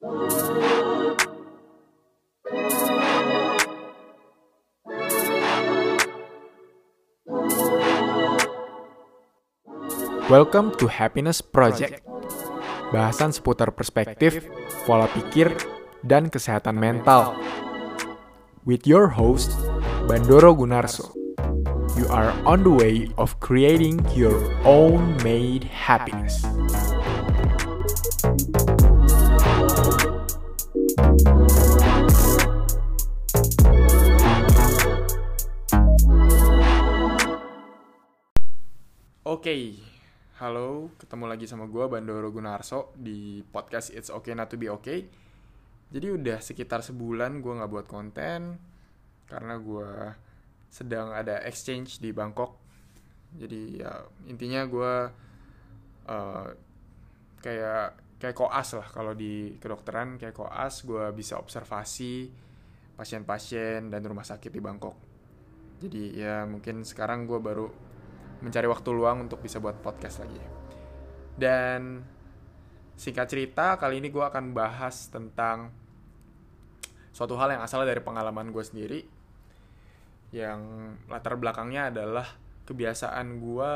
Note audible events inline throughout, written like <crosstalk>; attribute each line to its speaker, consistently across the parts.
Speaker 1: Welcome to Happiness Project. Bahasan seputar perspektif, pola pikir, dan kesehatan mental. With your host, Bandoro Gunarso. You are on the way of creating your own made happiness. Oke, halo, ketemu lagi sama gue Bandoro Gunarso di podcast It's Okay Not To Be Okay. Jadi udah sekitar sebulan gue nggak buat konten karena gue sedang ada exchange di Bangkok. Jadi ya intinya gue uh, kayak kayak koas lah kalau di kedokteran kayak koas gue bisa observasi pasien-pasien dan rumah sakit di Bangkok. Jadi ya mungkin sekarang gue baru mencari waktu luang untuk bisa buat podcast lagi. Dan singkat cerita, kali ini gue akan bahas tentang suatu hal yang asalnya dari pengalaman gue sendiri. Yang latar belakangnya adalah kebiasaan gue,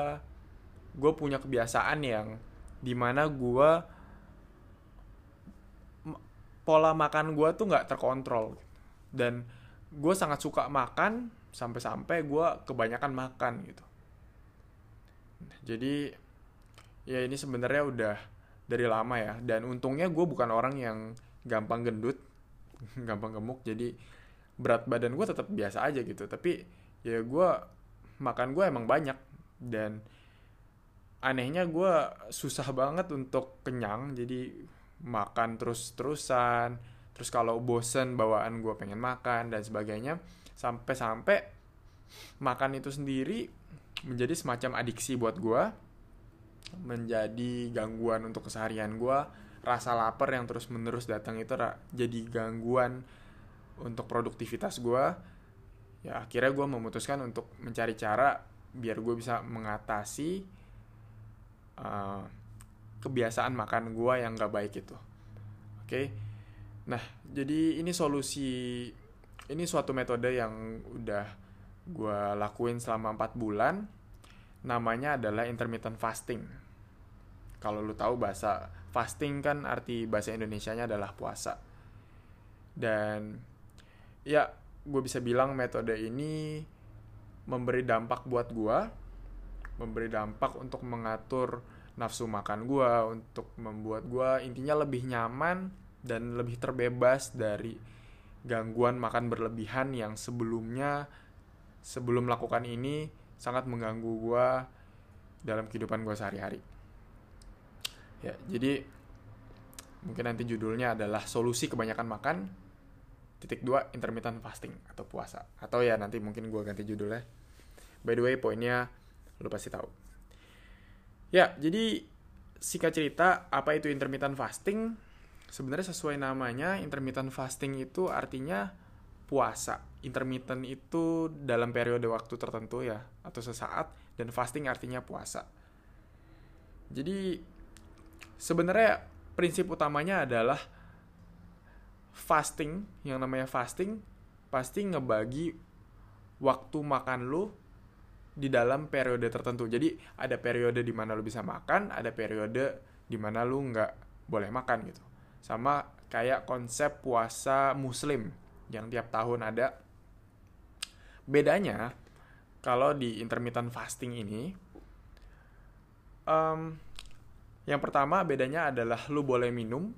Speaker 1: gue punya kebiasaan yang di mana gue pola makan gue tuh nggak terkontrol dan gue sangat suka makan sampai-sampai gue kebanyakan makan gitu jadi ya ini sebenarnya udah dari lama ya. Dan untungnya gue bukan orang yang gampang gendut <laughs> gampang gemuk. Jadi berat badan gue tetap biasa aja gitu. Tapi ya gue makan gue emang banyak. Dan anehnya gue susah banget untuk kenyang. Jadi makan terus-terusan. Terus kalau bosen bawaan gue pengen makan dan sebagainya. Sampai-sampai makan itu sendiri menjadi semacam adiksi buat gue menjadi gangguan untuk keseharian gue rasa lapar yang terus menerus datang itu jadi gangguan untuk produktivitas gue ya akhirnya gue memutuskan untuk mencari cara biar gue bisa mengatasi uh, kebiasaan makan gue yang gak baik itu. Oke? Okay? nah jadi ini solusi ini suatu metode yang udah gue lakuin selama 4 bulan namanya adalah intermittent fasting. Kalau lu tahu bahasa fasting kan arti bahasa Indonesia-nya adalah puasa. Dan ya gue bisa bilang metode ini memberi dampak buat gue memberi dampak untuk mengatur nafsu makan gue untuk membuat gue intinya lebih nyaman dan lebih terbebas dari gangguan makan berlebihan yang sebelumnya sebelum melakukan ini sangat mengganggu gue dalam kehidupan gue sehari-hari. Ya, jadi mungkin nanti judulnya adalah solusi kebanyakan makan titik dua intermittent fasting atau puasa atau ya nanti mungkin gue ganti judulnya. By the way poinnya lo pasti tahu. Ya, jadi singkat cerita apa itu intermittent fasting? Sebenarnya sesuai namanya intermittent fasting itu artinya puasa. Intermittent itu dalam periode waktu tertentu ya, atau sesaat, dan fasting artinya puasa. Jadi sebenarnya prinsip utamanya adalah fasting, yang namanya fasting, pasti ngebagi waktu makan lu di dalam periode tertentu. Jadi ada periode di mana lu bisa makan, ada periode di mana lu nggak boleh makan gitu. Sama kayak konsep puasa muslim yang tiap tahun ada. Bedanya kalau di intermittent fasting ini, um, yang pertama bedanya adalah lu boleh minum.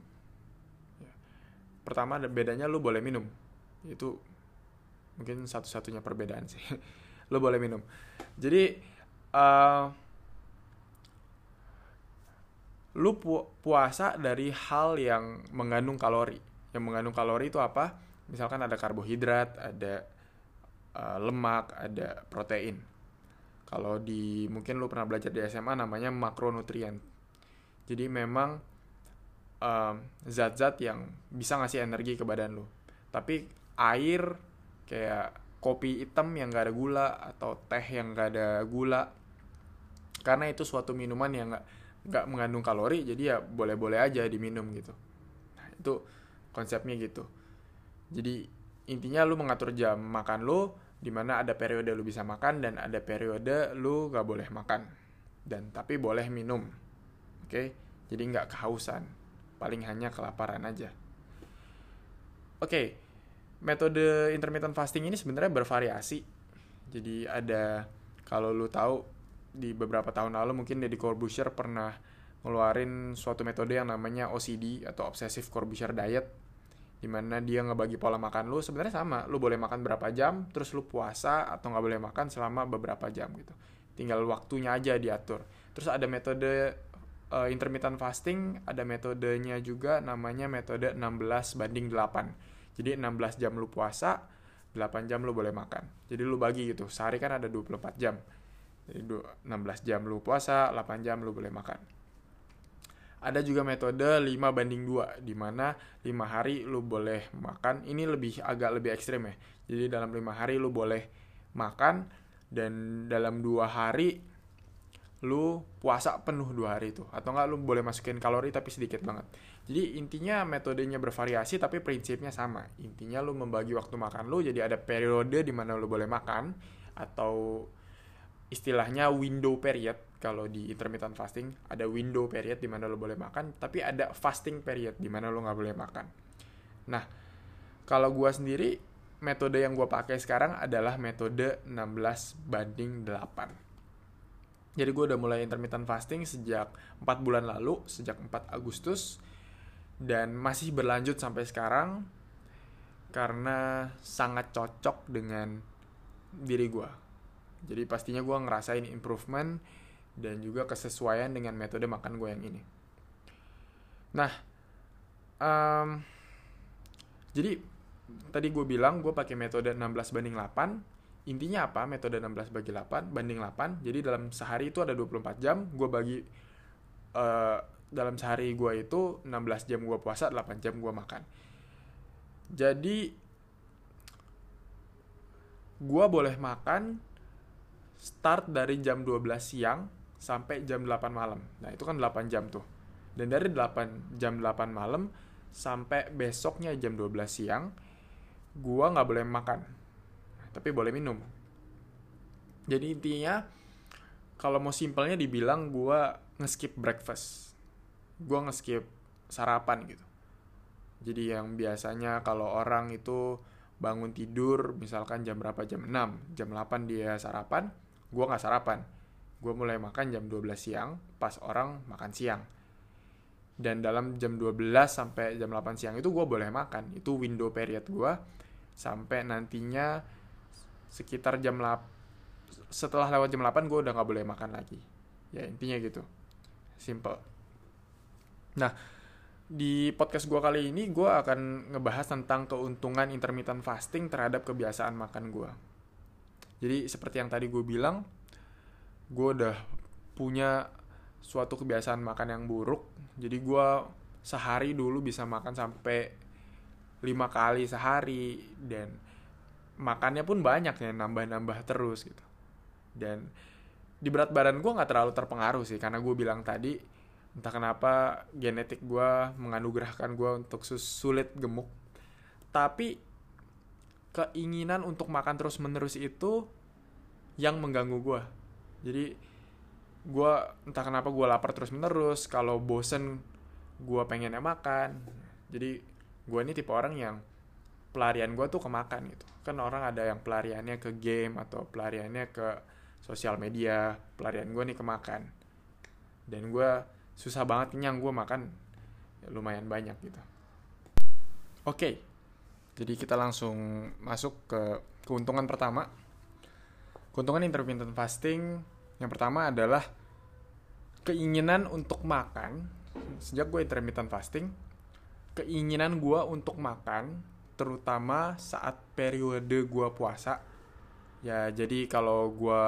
Speaker 1: Pertama bedanya lu boleh minum. Itu mungkin satu-satunya perbedaan sih. <laughs> lu boleh minum. Jadi uh, lu pu puasa dari hal yang mengandung kalori. Yang mengandung kalori itu apa? Misalkan ada karbohidrat, ada uh, lemak, ada protein. Kalau di mungkin lu pernah belajar di SMA namanya makronutrien. Jadi memang zat-zat um, yang bisa ngasih energi ke badan lu. Tapi air kayak kopi hitam yang gak ada gula atau teh yang gak ada gula karena itu suatu minuman yang gak, gak mengandung kalori jadi ya boleh-boleh aja diminum gitu. Nah, itu konsepnya gitu jadi intinya lu mengatur jam makan lu di mana ada periode lu bisa makan dan ada periode lu gak boleh makan. Dan tapi boleh minum oke? Jadi nggak kehausan paling hanya kelaparan aja. Oke metode intermittent fasting ini sebenarnya bervariasi. Jadi ada kalau lu tahu di beberapa tahun lalu mungkin Deddy Corbuzier pernah ngeluarin suatu metode yang namanya OCD atau Obsessive Corbusier Diet di mana dia ngebagi pola makan lu sebenarnya sama. Lu boleh makan berapa jam terus lu puasa atau nggak boleh makan selama beberapa jam gitu. Tinggal waktunya aja diatur. Terus ada metode uh, intermittent fasting ada metodenya juga namanya metode 16 banding 8 jadi 16 jam lu puasa 8 jam lu boleh makan. Jadi lu bagi gitu. Sehari kan ada 24 jam. Jadi 16 jam lu puasa 8 jam lu boleh makan ada juga metode 5 banding 2 di mana 5 hari lu boleh makan. Ini lebih agak lebih ekstrim ya. Jadi dalam 5 hari lu boleh makan dan dalam dua hari lu puasa penuh dua hari itu atau enggak lu boleh masukin kalori tapi sedikit banget jadi intinya metodenya bervariasi tapi prinsipnya sama intinya lu membagi waktu makan lu jadi ada periode di mana lu boleh makan atau istilahnya window period kalau di intermittent fasting ada window period di mana lo boleh makan tapi ada fasting period di mana lo nggak boleh makan. Nah kalau gue sendiri metode yang gue pakai sekarang adalah metode 16 banding 8 jadi gue udah mulai intermittent fasting sejak 4 bulan lalu sejak 4 Agustus dan masih berlanjut sampai sekarang karena sangat cocok dengan diri gue jadi pastinya gue ngerasain improvement dan juga kesesuaian dengan metode makan gue yang ini. Nah, um, jadi tadi gue bilang gue pakai metode 16 banding 8. Intinya apa? Metode 16 bagi 8 banding 8. Jadi dalam sehari itu ada 24 jam, gue bagi uh, dalam sehari gue itu 16 jam gue puasa, 8 jam gue makan. Jadi gue boleh makan start dari jam 12 siang sampai jam 8 malam. Nah, itu kan 8 jam tuh. Dan dari 8 jam 8 malam sampai besoknya jam 12 siang, gua nggak boleh makan. Tapi boleh minum. Jadi intinya kalau mau simpelnya dibilang gua ngeskip breakfast. Gua ngeskip sarapan gitu. Jadi yang biasanya kalau orang itu bangun tidur misalkan jam berapa jam 6, jam 8 dia sarapan, gua nggak sarapan gue mulai makan jam 12 siang pas orang makan siang. Dan dalam jam 12 sampai jam 8 siang itu gue boleh makan. Itu window period gue sampai nantinya sekitar jam 8 setelah lewat jam 8 gue udah gak boleh makan lagi. Ya intinya gitu. Simple. Nah di podcast gue kali ini gue akan ngebahas tentang keuntungan intermittent fasting terhadap kebiasaan makan gue jadi seperti yang tadi gue bilang gue udah punya suatu kebiasaan makan yang buruk. Jadi gue sehari dulu bisa makan sampai lima kali sehari. Dan makannya pun banyak ya nambah-nambah terus gitu. Dan di berat badan gue nggak terlalu terpengaruh sih karena gue bilang tadi entah kenapa genetik gue menganugerahkan gue untuk sulit gemuk. Tapi keinginan untuk makan terus menerus itu yang mengganggu gue jadi gue entah kenapa gue lapar terus menerus kalau bosen gue pengennya makan. Jadi gue ini tipe orang yang pelarian gue tuh ke makan gitu. Kan orang ada yang pelariannya ke game atau pelariannya ke sosial media pelarian gue nih ke makan. Dan gue susah banget kenyang gue makan ya, lumayan banyak gitu. Oke jadi kita langsung masuk ke keuntungan pertama keuntungan intermittent fasting yang pertama adalah keinginan untuk makan. Sejak gue intermittent fasting, keinginan gue untuk makan, terutama saat periode gue puasa. Ya, jadi kalau gue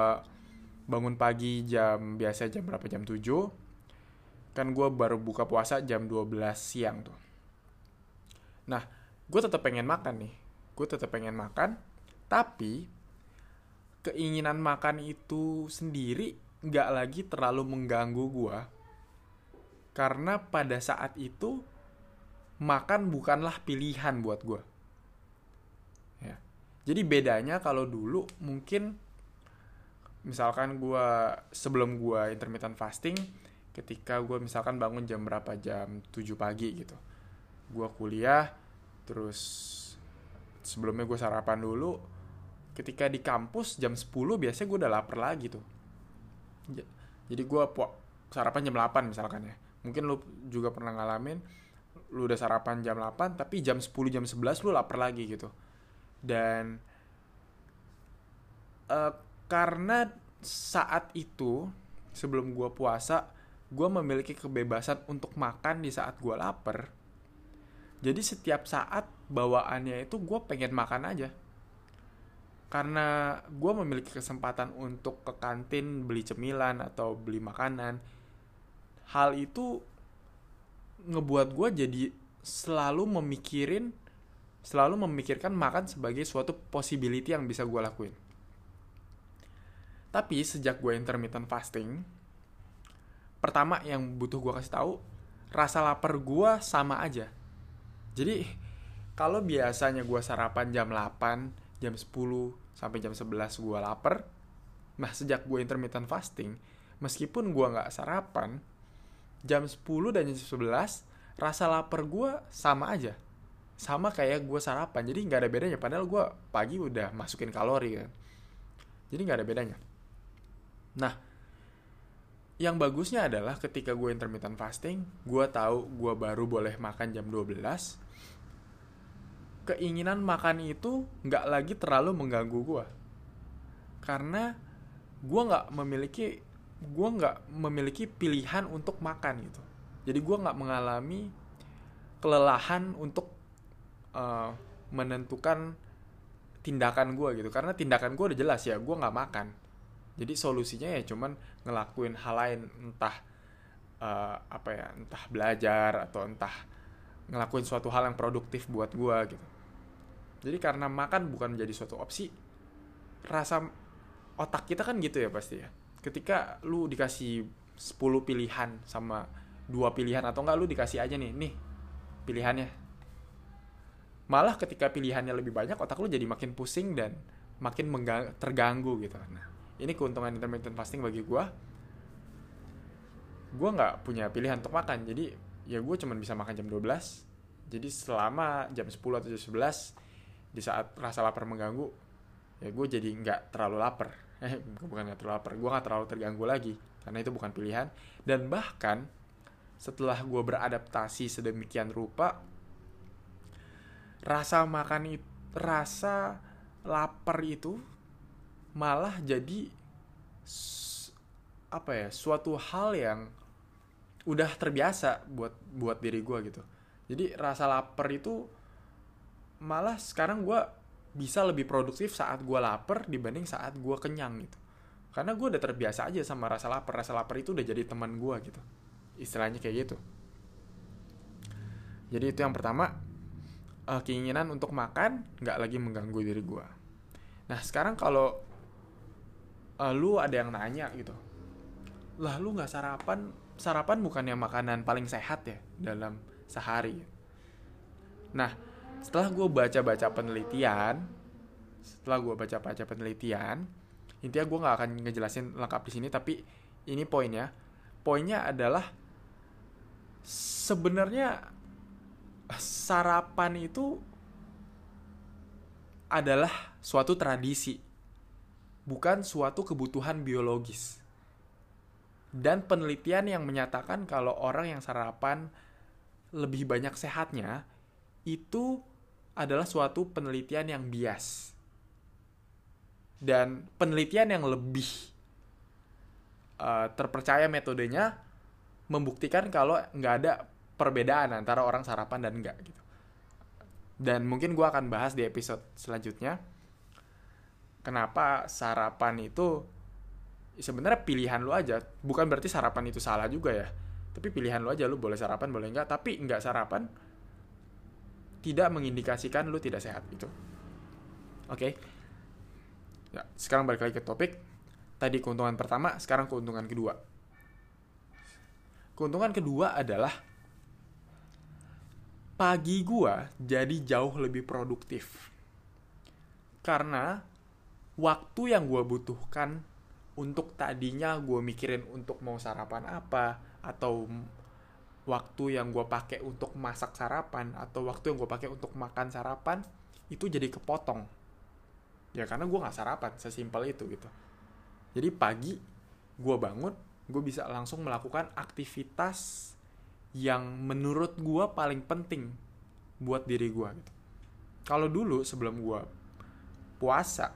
Speaker 1: bangun pagi jam biasa jam berapa jam 7 kan gue baru buka puasa jam 12 siang tuh nah gue tetap pengen makan nih gue tetap pengen makan tapi keinginan makan itu sendiri nggak lagi terlalu mengganggu gue karena pada saat itu makan bukanlah pilihan buat gue ya. Jadi bedanya kalau dulu mungkin misalkan gue sebelum gue intermittent fasting ketika gue misalkan bangun jam berapa? Jam 7 pagi gitu. Gue kuliah terus sebelumnya gue sarapan dulu ketika di kampus jam 10 biasanya gue udah lapar lagi tuh. Jadi gue sarapan jam 8 misalkan ya. Mungkin lu juga pernah ngalamin lu udah sarapan jam 8 tapi jam 10 jam 11 lu lapar lagi gitu. Dan uh, karena saat itu sebelum gue puasa gue memiliki kebebasan untuk makan di saat gue lapar. Jadi setiap saat bawaannya itu gue pengen makan aja karena gue memiliki kesempatan untuk ke kantin beli cemilan atau beli makanan hal itu ngebuat gue jadi selalu memikirin selalu memikirkan makan sebagai suatu possibility yang bisa gue lakuin. Tapi sejak gue intermittent fasting pertama yang butuh gue kasih tahu rasa lapar gue sama aja. Jadi kalau biasanya gue sarapan jam 8 jam 10 sampai jam 11 gue lapar. Nah sejak gue intermittent fasting meskipun gue nggak sarapan jam 10 dan jam 11 rasa lapar gue sama aja. Sama kayak gue sarapan. Jadi nggak ada bedanya. Padahal gue pagi udah masukin kalori kan. Jadi nggak ada bedanya. Nah yang bagusnya adalah ketika gue intermittent fasting gue tahu gue baru boleh makan jam 12 keinginan makan itu nggak lagi terlalu mengganggu gue karena gue nggak memiliki gue nggak memiliki pilihan untuk makan gitu. Jadi gue nggak mengalami kelelahan untuk uh, menentukan tindakan gue gitu. Karena tindakan gue udah jelas ya gue nggak makan. Jadi solusinya ya cuman ngelakuin hal lain entah uh, apa ya entah belajar atau entah ngelakuin suatu hal yang produktif buat gue gitu jadi karena makan bukan menjadi suatu opsi rasa otak kita kan gitu ya pasti ya. Ketika lu dikasih 10 pilihan sama dua pilihan atau enggak lu dikasih aja nih nih pilihannya. Malah ketika pilihannya lebih banyak otak lu jadi makin pusing dan makin terganggu gitu. Nah ini keuntungan intermittent fasting bagi gue gue nggak punya pilihan untuk makan. Jadi ya gue cuma bisa makan jam 12 jadi selama jam 10 atau jam 11 di saat rasa lapar mengganggu ya gue jadi nggak terlalu lapar. <laughs> Eh bukan gak terlalu lapar gue gak terlalu terganggu lagi karena itu bukan pilihan. Dan bahkan setelah gue beradaptasi sedemikian rupa rasa makan itu rasa lapar itu malah jadi apa ya suatu hal yang udah terbiasa buat buat diri gue gitu. Jadi rasa lapar itu malah sekarang gue bisa lebih produktif saat gue lapar dibanding saat gue kenyang gitu. Karena gue udah terbiasa aja sama rasa lapar. Rasa lapar itu udah jadi teman gue gitu. Istilahnya kayak gitu. Jadi itu yang pertama uh, keinginan untuk makan nggak lagi mengganggu diri gue nah sekarang kalau uh, lu ada yang nanya gitu. Lah lu nggak sarapan sarapan bukannya makanan paling sehat ya dalam sehari? Nah setelah gue baca-baca penelitian setelah gue baca-baca penelitian intinya gue nggak akan ngejelasin lengkap di sini tapi ini poinnya. Poinnya adalah sebenarnya sarapan itu adalah suatu tradisi bukan suatu kebutuhan biologis. Dan penelitian yang menyatakan kalau orang yang sarapan lebih banyak sehatnya itu adalah suatu penelitian yang bias. Dan penelitian yang lebih uh, terpercaya metodenya membuktikan kalau nggak ada perbedaan antara orang sarapan dan enggak gitu. Dan mungkin gue akan bahas di episode selanjutnya kenapa sarapan itu sebenarnya pilihan lu aja. Bukan berarti sarapan itu salah juga ya tapi pilihan lu aja lu boleh sarapan boleh enggak tapi enggak sarapan tidak mengindikasikan lu tidak sehat itu. Oke. Okay? Ya, sekarang balik lagi ke topik. Tadi keuntungan pertama, sekarang keuntungan kedua. Keuntungan kedua adalah pagi gue jadi jauh lebih produktif karena waktu yang gue butuhkan untuk tadinya gue mikirin untuk mau sarapan apa atau waktu yang gue pakai untuk masak sarapan atau waktu yang gue pakai untuk makan sarapan itu jadi kepotong. Ya karena gue nggak sarapan sesimpel itu gitu. Jadi pagi gue bangun gue bisa langsung melakukan aktivitas yang menurut gue paling penting buat diri gue gitu. Kalau dulu sebelum gue puasa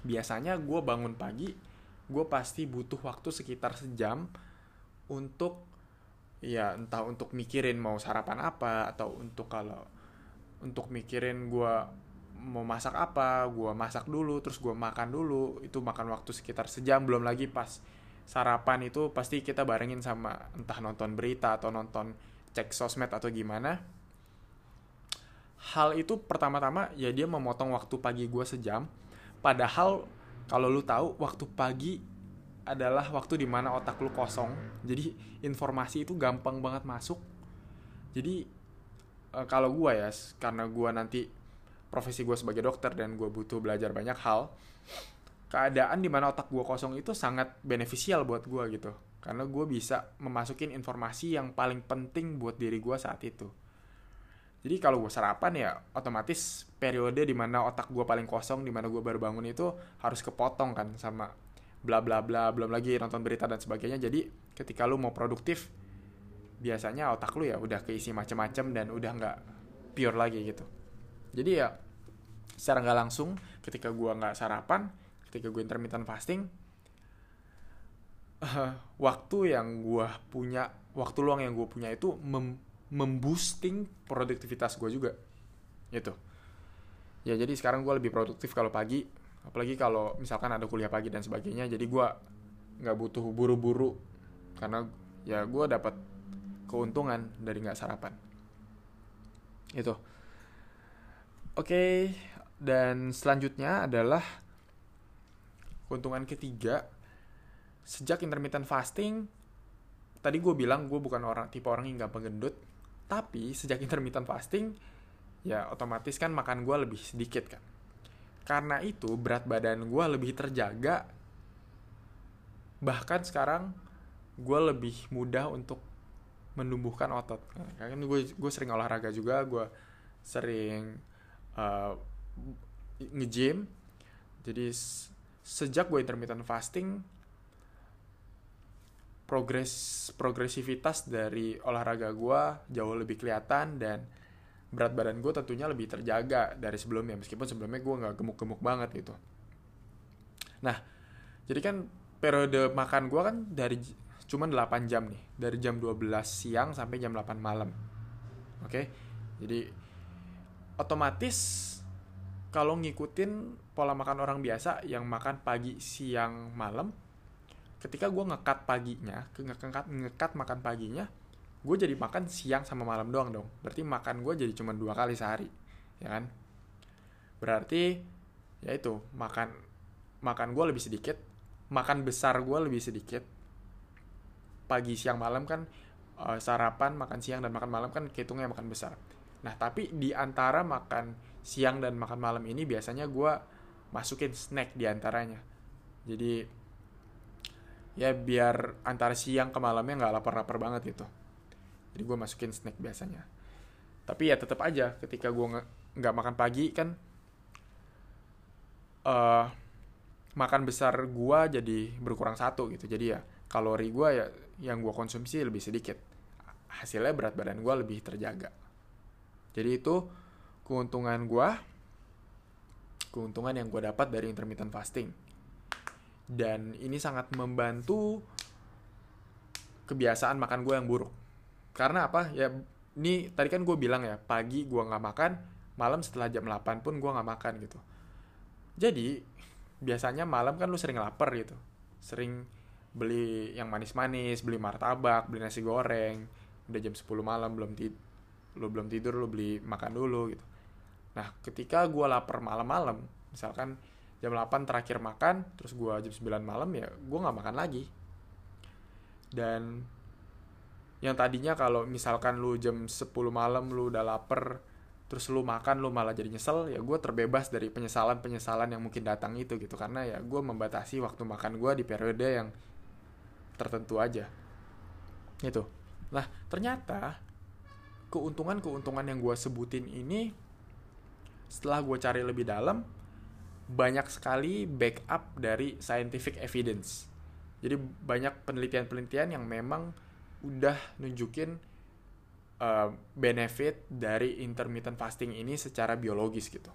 Speaker 1: biasanya gue bangun pagi gue pasti butuh waktu sekitar sejam untuk ya entah untuk mikirin mau sarapan apa atau untuk kalau untuk mikirin gue mau masak apa gue masak dulu terus gue makan dulu itu makan waktu sekitar sejam belum lagi pas sarapan itu pasti kita barengin sama entah nonton berita atau nonton cek sosmed atau gimana. Hal itu pertama-tama ya dia memotong waktu pagi gue sejam. Padahal kalau lu tahu waktu pagi adalah waktu di mana otak lu kosong. Jadi informasi itu gampang banget masuk. Jadi uh, kalau gue ya karena gue nanti profesi gue sebagai dokter dan gue butuh belajar banyak hal keadaan di mana otak gue kosong itu sangat beneficial buat gue gitu. Karena gue bisa memasukin informasi yang paling penting buat diri gue saat itu. Jadi kalau gue sarapan ya otomatis periode di mana otak gue paling kosong di mana gue baru bangun itu harus kepotong kan sama bla bla bla belum lagi nonton berita dan sebagainya. Jadi ketika lu mau produktif biasanya otak lu ya udah keisi macem-macem dan udah nggak pure lagi gitu. Jadi ya secara nggak langsung ketika gue nggak sarapan ketika gue intermittent fasting uh, waktu yang gue punya waktu luang yang gue punya itu mem memboosting produktivitas gue juga gitu. Ya jadi sekarang gue lebih produktif kalau pagi apalagi kalau misalkan ada kuliah pagi dan sebagainya jadi gue nggak butuh buru-buru. Karena ya gue dapat keuntungan dari nggak sarapan. Itu. Oke dan selanjutnya adalah keuntungan ketiga. Sejak intermittent fasting tadi gue bilang gue bukan orang tipe orang yang gampang gendut tapi sejak intermittent fasting, ya otomatis kan makan gue lebih sedikit kan. Karena itu berat badan gue lebih terjaga. Bahkan sekarang gue lebih mudah untuk menumbuhkan otot. Kan gue gue sering olahraga juga, gue sering uh, nge-gym. Jadi sejak gue intermittent fasting, progres progresivitas dari olahraga gue jauh lebih kelihatan dan berat badan gue tentunya lebih terjaga dari sebelumnya. Meskipun sebelumnya gue nggak gemuk-gemuk banget gitu. Nah jadi kan periode makan gue kan dari cuma 8 jam nih. Dari jam 12 siang sampai jam 8 malam. Oke? Jadi otomatis kalau ngikutin pola makan orang biasa yang makan pagi siang malam ketika gue ngekat paginya ngekat ngekat makan paginya gue jadi makan siang sama malam doang dong. Berarti makan gue jadi cuma dua kali sehari ya kan? Berarti ya itu makan makan gue lebih sedikit makan besar gue lebih sedikit. Pagi siang malam kan uh, sarapan makan siang dan makan malam kan kehitungnya makan besar. Nah tapi di antara makan siang dan makan malam ini biasanya gue masukin snack di antaranya. Jadi ya biar antara siang ke malamnya nggak lapar-lapar banget gitu jadi gue masukin snack biasanya. Tapi ya tetap aja ketika gue nggak makan pagi kan uh, makan besar gue jadi berkurang satu gitu. Jadi ya kalori gue ya yang gue konsumsi lebih sedikit. Hasilnya berat badan gue lebih terjaga. Jadi itu keuntungan gue keuntungan yang gue dapat dari intermittent fasting. Dan ini sangat membantu kebiasaan makan gue yang buruk karena apa? Ya ini tadi kan gue bilang ya pagi gue nggak makan malam setelah jam 8 pun gue nggak makan gitu. Jadi biasanya malam kan lu sering lapar gitu. Sering beli yang manis-manis beli martabak beli nasi goreng. Udah jam 10 malam belum tid lu belum tidur lu beli makan dulu gitu. Nah ketika gue lapar malam-malam misalkan jam 8 terakhir makan terus gue jam 9 malam ya gue nggak makan lagi. Dan yang tadinya kalau misalkan lu jam 10 malam lu udah lapar terus lu makan lu malah jadi nyesel ya gue terbebas dari penyesalan penyesalan yang mungkin datang itu gitu. Karena ya gue membatasi waktu makan gue di periode yang tertentu aja. Itu nah ternyata keuntungan-keuntungan yang gue sebutin ini setelah gue cari lebih dalam banyak sekali backup dari scientific evidence. Jadi banyak penelitian-penelitian yang memang udah nunjukin uh, benefit dari intermittent fasting ini secara biologis gitu.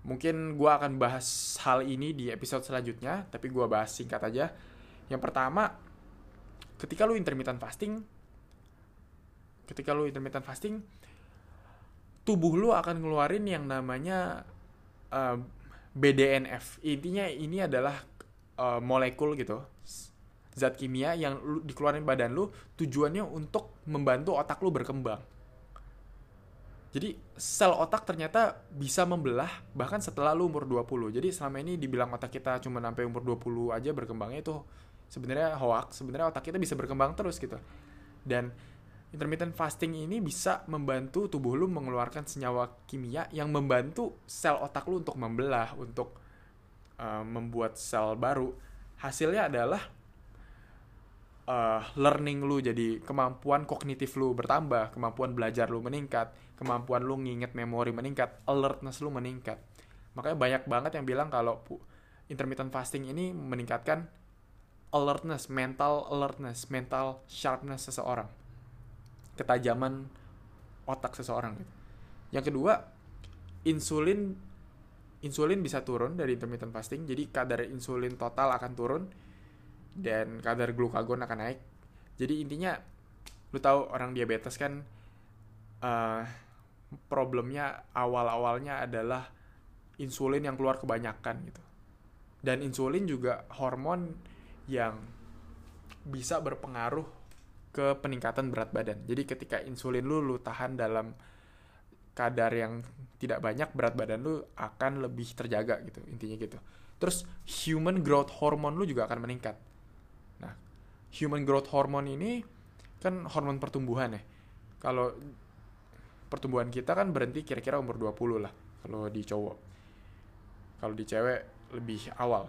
Speaker 1: Mungkin gue akan bahas hal ini di episode selanjutnya tapi gue bahas singkat aja. Yang pertama ketika lu intermittent fasting ketika lu intermittent fasting tubuh lu akan ngeluarin yang namanya uh, eh, BDNF intinya ini adalah uh, molekul gitu zat kimia yang lu, dikeluarin badan lu tujuannya untuk membantu otak lu berkembang jadi sel otak ternyata bisa membelah bahkan setelah lu umur 20. Jadi selama ini dibilang otak kita cuma sampai umur 20 aja berkembangnya itu sebenarnya hoax. Sebenarnya otak kita bisa berkembang terus gitu. Dan intermittent fasting ini bisa membantu tubuh lu mengeluarkan senyawa kimia yang membantu sel otak lu untuk membelah, untuk uh, membuat sel baru. Hasilnya adalah uh, learning lu jadi kemampuan kognitif lu bertambah, kemampuan belajar lu meningkat, kemampuan lu nginget memori meningkat, alertness lu meningkat. Makanya banyak banget yang bilang kalau intermittent fasting ini meningkatkan alertness, mental alertness, mental sharpness seseorang. Ketajaman otak seseorang gitu. Yang kedua, insulin insulin bisa turun dari intermittent fasting. Jadi kadar insulin total akan turun dan kadar glukagon akan naik. Jadi intinya lu tahu orang diabetes kan uh, problemnya awal-awalnya adalah insulin yang keluar kebanyakan gitu. Dan insulin juga hormon yang bisa berpengaruh ke peningkatan berat badan. Jadi ketika insulin lu lu tahan dalam kadar yang tidak banyak, berat badan lu akan lebih terjaga gitu, intinya gitu. Terus human growth hormone lu juga akan meningkat human growth hormone ini kan hormon pertumbuhan ya. Kalau pertumbuhan kita kan berhenti kira-kira umur 20 lah kalau di cowok. Kalau di cewek lebih awal.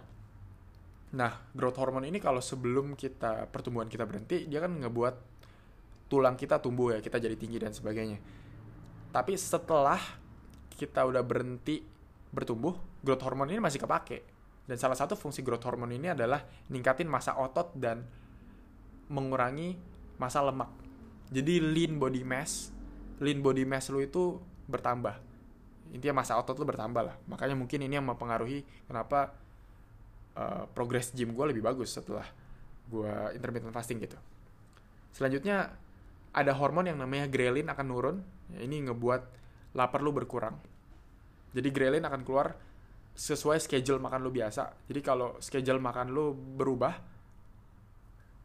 Speaker 1: Nah, growth hormone ini kalau sebelum kita pertumbuhan kita berhenti, dia kan ngebuat tulang kita tumbuh ya, kita jadi tinggi dan sebagainya. Tapi setelah kita udah berhenti bertumbuh, growth hormone ini masih kepake. Dan salah satu fungsi growth hormone ini adalah ningkatin masa otot dan mengurangi masa lemak. Jadi lean body mass, lean body mass lu itu bertambah. Intinya masa otot lu bertambah lah. Makanya mungkin ini yang mempengaruhi kenapa uh, progress gym gue lebih bagus setelah gue intermittent fasting gitu. Selanjutnya ada hormon yang namanya ghrelin akan turun. Ya, ini ngebuat lapar lu berkurang. Jadi ghrelin akan keluar sesuai schedule makan lu biasa. Jadi kalau schedule makan lu berubah,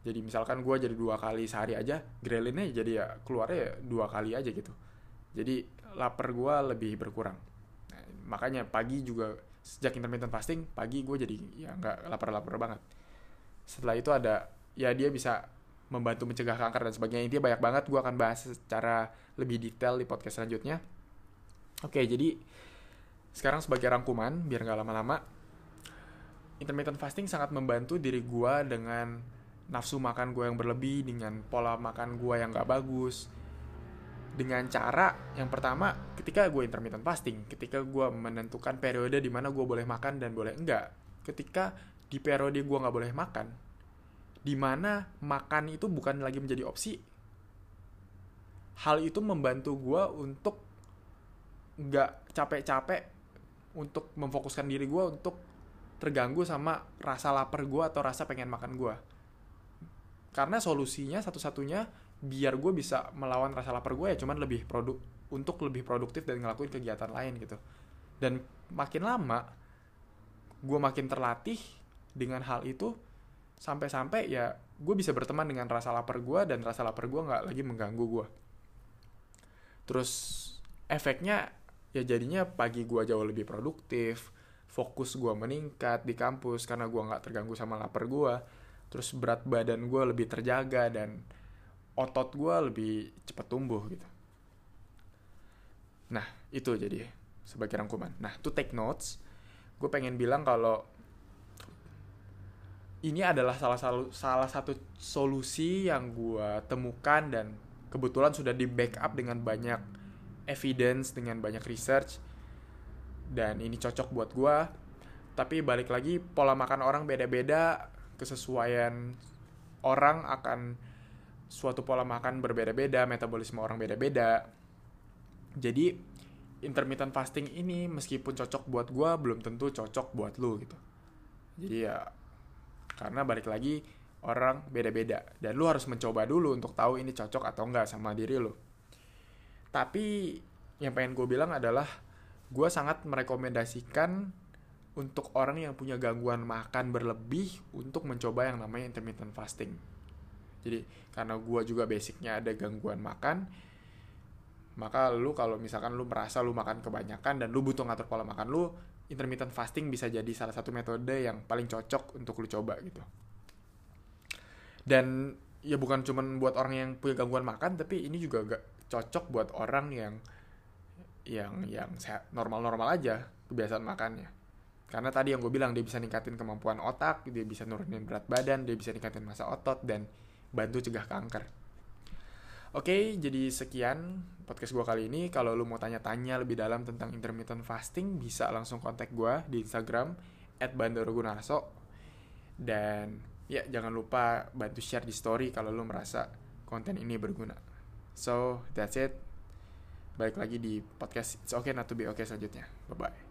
Speaker 1: jadi misalkan gue jadi dua kali sehari aja grelinnya jadi ya keluarnya ya dua kali aja gitu. Jadi lapar gue lebih berkurang. Nah, makanya pagi juga sejak intermittent fasting pagi gue jadi ya nggak lapar-lapar banget. Setelah itu ada ya dia bisa membantu mencegah kanker dan sebagainya. Intinya banyak banget gue akan bahas secara lebih detail di podcast selanjutnya. Oke jadi sekarang sebagai rangkuman biar nggak lama-lama intermittent fasting sangat membantu diri gue dengan nafsu makan gue yang berlebih dengan pola makan gue yang gak bagus. Dengan cara yang pertama ketika gue intermittent fasting ketika gue menentukan periode di mana gue boleh makan dan boleh enggak. Ketika di periode gue nggak boleh makan di mana makan itu bukan lagi menjadi opsi hal itu membantu gue untuk nggak capek-capek untuk memfokuskan diri gue untuk terganggu sama rasa lapar gue atau rasa pengen makan gue karena solusinya satu-satunya biar gue bisa melawan rasa lapar gue ya cuman lebih produk untuk lebih produktif dan ngelakuin kegiatan lain gitu. Dan makin lama gue makin terlatih dengan hal itu sampai-sampai ya gue bisa berteman dengan rasa lapar gue dan rasa lapar gue nggak lagi mengganggu gue terus efeknya ya jadinya pagi gue jauh lebih produktif fokus gue meningkat di kampus karena gue nggak terganggu sama lapar gue terus berat badan gue lebih terjaga dan otot gue lebih cepat tumbuh gitu. Nah itu jadi sebagai rangkuman. Nah to take notes gue pengen bilang kalau ini adalah salah satu salah satu solusi yang gue temukan dan kebetulan sudah di backup dengan banyak evidence dengan banyak research dan ini cocok buat gue tapi balik lagi pola makan orang beda-beda kesesuaian orang akan suatu pola makan berbeda-beda metabolisme orang beda-beda. Jadi intermittent fasting ini meskipun cocok buat gue belum tentu cocok buat lu gitu. Jadi ya karena balik lagi orang beda-beda. Dan lu harus mencoba dulu untuk tahu ini cocok atau enggak sama diri lu. Tapi yang pengen gue bilang adalah gue sangat merekomendasikan untuk orang yang punya gangguan makan berlebih untuk mencoba yang namanya intermittent fasting jadi karena gue juga basicnya ada gangguan makan maka lu kalau misalkan lu merasa lu makan kebanyakan dan lu butuh ngatur pola makan lu intermittent fasting bisa jadi salah satu metode yang paling cocok untuk lu coba gitu. Dan ya bukan cuman buat orang yang punya gangguan makan, tapi ini juga gak cocok buat orang yang yang yang normal-normal aja kebiasaan makannya. Karena tadi yang gue bilang dia bisa ningkatin kemampuan otak, dia bisa nurunin berat badan, dia bisa ningkatin masa otot dan bantu cegah kanker. Oke, jadi sekian podcast gue kali ini. Kalau lu mau tanya-tanya lebih dalam tentang intermittent fasting, bisa langsung kontak gue di Instagram at. Dan ya jangan lupa bantu share di story kalau lu merasa konten ini berguna. So, that's it. Balik lagi di podcast It's Okay Not To Be Okay selanjutnya. Bye-bye.